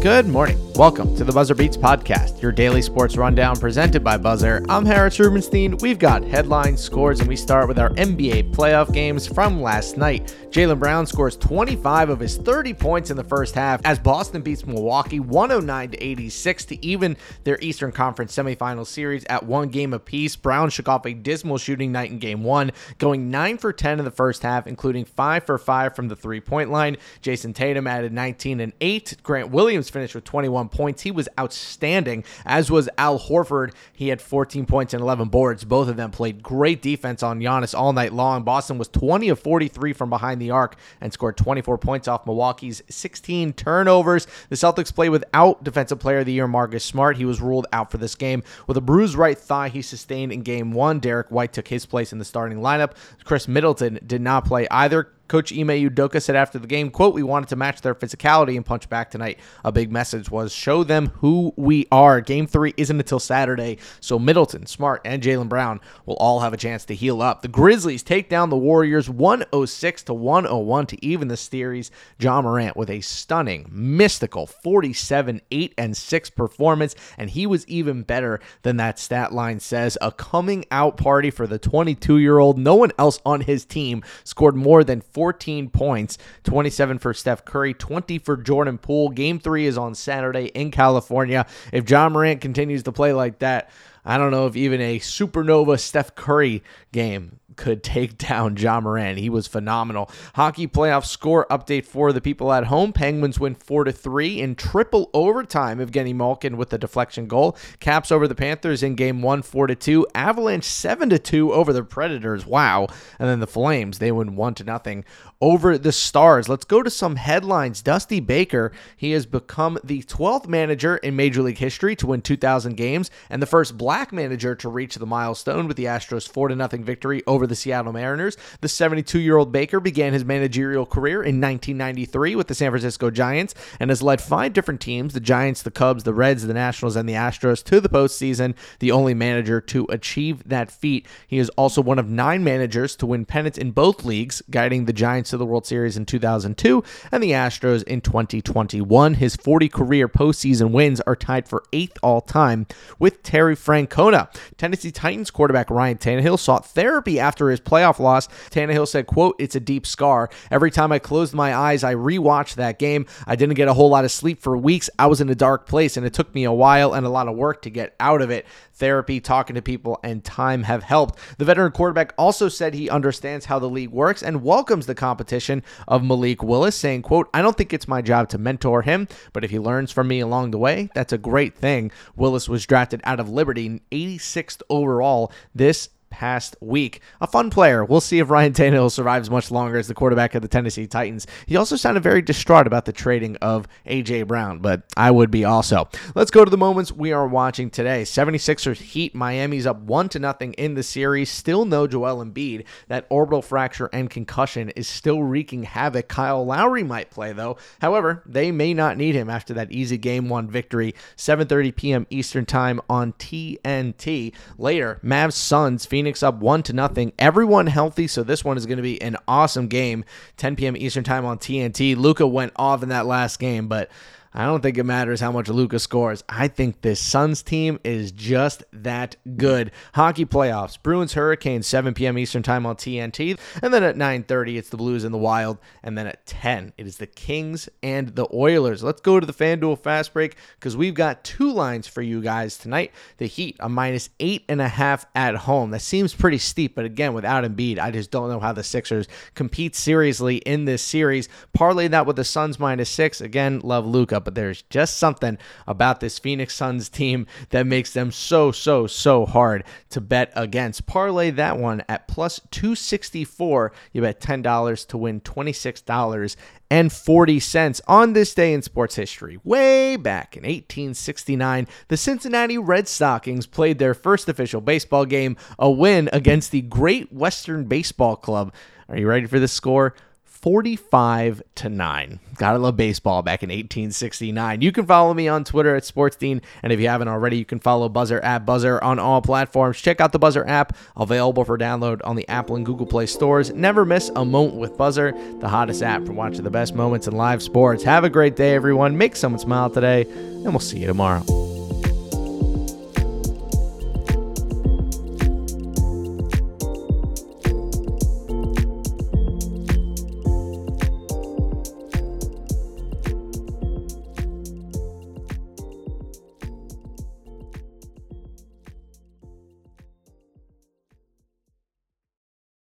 Good morning. Welcome to the Buzzer Beats Podcast, your daily sports rundown presented by Buzzer. I'm Harris Rubenstein. We've got headlines, scores, and we start with our NBA playoff games from last night. Jaylen Brown scores 25 of his 30 points in the first half as Boston beats Milwaukee 109 to 86 to even their Eastern Conference semifinal series at one game apiece. Brown shook off a dismal shooting night in game one, going 9 for 10 in the first half, including 5 for 5 from the three point line. Jayson Tatum added 19 and 8. Grant Williams finished with 21 points. He was outstanding, as was Al Horford. He had 14 points and 11 boards. Both of them played great defense on Giannis all night long. Boston was 20 of 43 from behind the arc and scored 24 points off Milwaukee's 16 turnovers. The Celtics play without Defensive Player of the Year Marcus Smart. He was ruled out for this game with a bruised right thigh he sustained in game one. Derrick White took his place in the starting lineup. Khris Middleton did not play either. Coach Ime Udoka said after the game, quote, we wanted to match their physicality and punch back tonight. A big message was show them who we are. Game three isn't until Saturday, so Middleton, Smart, and Jaylen Brown will all have a chance to heal up. The Grizzlies take down the Warriors 106 to 101 to even the series. Ja Morant with a stunning, mystical 47, 8, and 6 performance, and he was even better than that stat line says. A coming out party for the 22 year old. No one else on his team scored more than 14 points, 27 for Steph Curry, 20 for Jordan Poole. Game three is on Saturday in California. If John Morant continues to play like that, I don't know if even a supernova Steph Curry game could take down John Moran. He was phenomenal. Hockey playoff score update for the people at home. Penguins win 4 to 3 in triple overtime. Evgeny Malkin with the deflection goal. Caps over the Panthers in game 1 4 to 2. Avalanche 7 to 2 over the Predators. Wow. And then the Flames, they win 1 to nothing over the Stars. Let's go to some headlines. Dusty Baker, he has become the 12th manager in Major League history to win 2,000 games and the first black manager to reach the milestone with the Astros 4 0 victory over the Seattle Mariners. The 72 year old Baker began his managerial career in 1993 with the San Francisco Giants and has led five different teams the Giants, the Cubs, the Reds, the Nationals, and the Astros to the postseason, the only manager to achieve that feat. He is also one of nine managers to win pennants in both leagues, guiding the Giants to the World Series in 2002 and the Astros in 2021. His 40 career postseason wins are tied for eighth all time with Terry Francona. Tennessee Titans quarterback Ryan Tannehill sought therapy after his playoff loss. Tannehill said, quote, it's a deep scar. Every time I closed my eyes, I rewatched that game. I didn't get a whole lot of sleep for weeks. I was in a dark place and it took me a while and a lot of work to get out of it. Therapy, talking to people, and time have helped. The veteran quarterback also said he understands how the league works and welcomes the competition of Malik Willis, saying, quote, I don't think it's my job to mentor him, but if he learns from me along the way, that's a great thing. Willis was drafted out of Liberty 86th overall this past week. A fun player. We'll see if Ryan Tannehill survives much longer as the quarterback of the Tennessee Titans. He also sounded very distraught about the trading of A.J. Brown, but I would be also. Let's go to the moments we are watching today. 76ers Heat. Miami's up 1 to nothing in the series. Still no Joel Embiid. That orbital fracture and concussion is still wreaking havoc. Kyle Lowry might play, though. However, they may not need him after that easy game one victory. 7.30 p.m. Eastern Time on TNT. Later, Mavs Suns. Phoenix up one to nothing. Everyone healthy, so this one is going to be an awesome game. 10 p.m. Eastern time on TNT. Luka went off in that last game, but I don't think it matters how much Luka scores. I think this Suns team is just that good. Hockey playoffs: Bruins Hurricanes 7 p.m. Eastern time on TNT, and then at 9:30 it's the Blues and the Wild, and then at 10 it is the Kings and the Oilers. Let's go to the FanDuel fast break because we've got two lines for you guys tonight. The Heat a minus eight and a half at home. That seems pretty steep, but again without Embiid, I just don't know how the Sixers compete seriously in this series. Parlay that with the Suns minus six. Again, love Luka but there's just something about this Phoenix Suns team that makes them so, so, so hard to bet against. Parlay that one at plus 264. You bet $10 to win $26 and 40 cents on this day in sports history. Way back in 1869, the Cincinnati Red Stockings played their first official baseball game, a win against the Great Western Baseball Club. Are you ready for this score? 45 to 9. Gotta love baseball back in 1869. You can follow me on Twitter at SportsDean, and if you haven't already, you can follow Buzzer at Buzzer on all platforms. Check out the Buzzer app, available for download on the Apple and Google Play stores. Never miss a moment with Buzzer, the hottest app for watching the best moments in live sports. Have a great day, everyone. Make someone smile today, and we'll see you tomorrow.